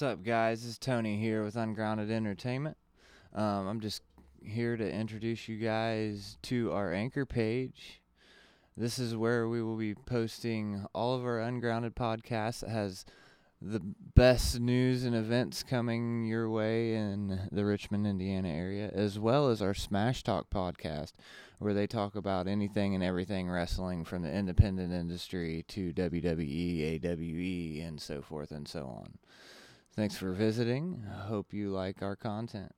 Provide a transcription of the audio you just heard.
What's up, guys? Is Tony here with Ungrounded Entertainment. Um, I'm just here to introduce you guys to our anchor page. This is where we will be posting all of our Ungrounded podcasts that has the best news and events coming your way in the Richmond, Indiana area, as well as our Smash Talk podcast, where they talk about anything and everything wrestling from the independent industry to WWE, AWE, and so forth and so on. Thanks for visiting. I hope you like our content.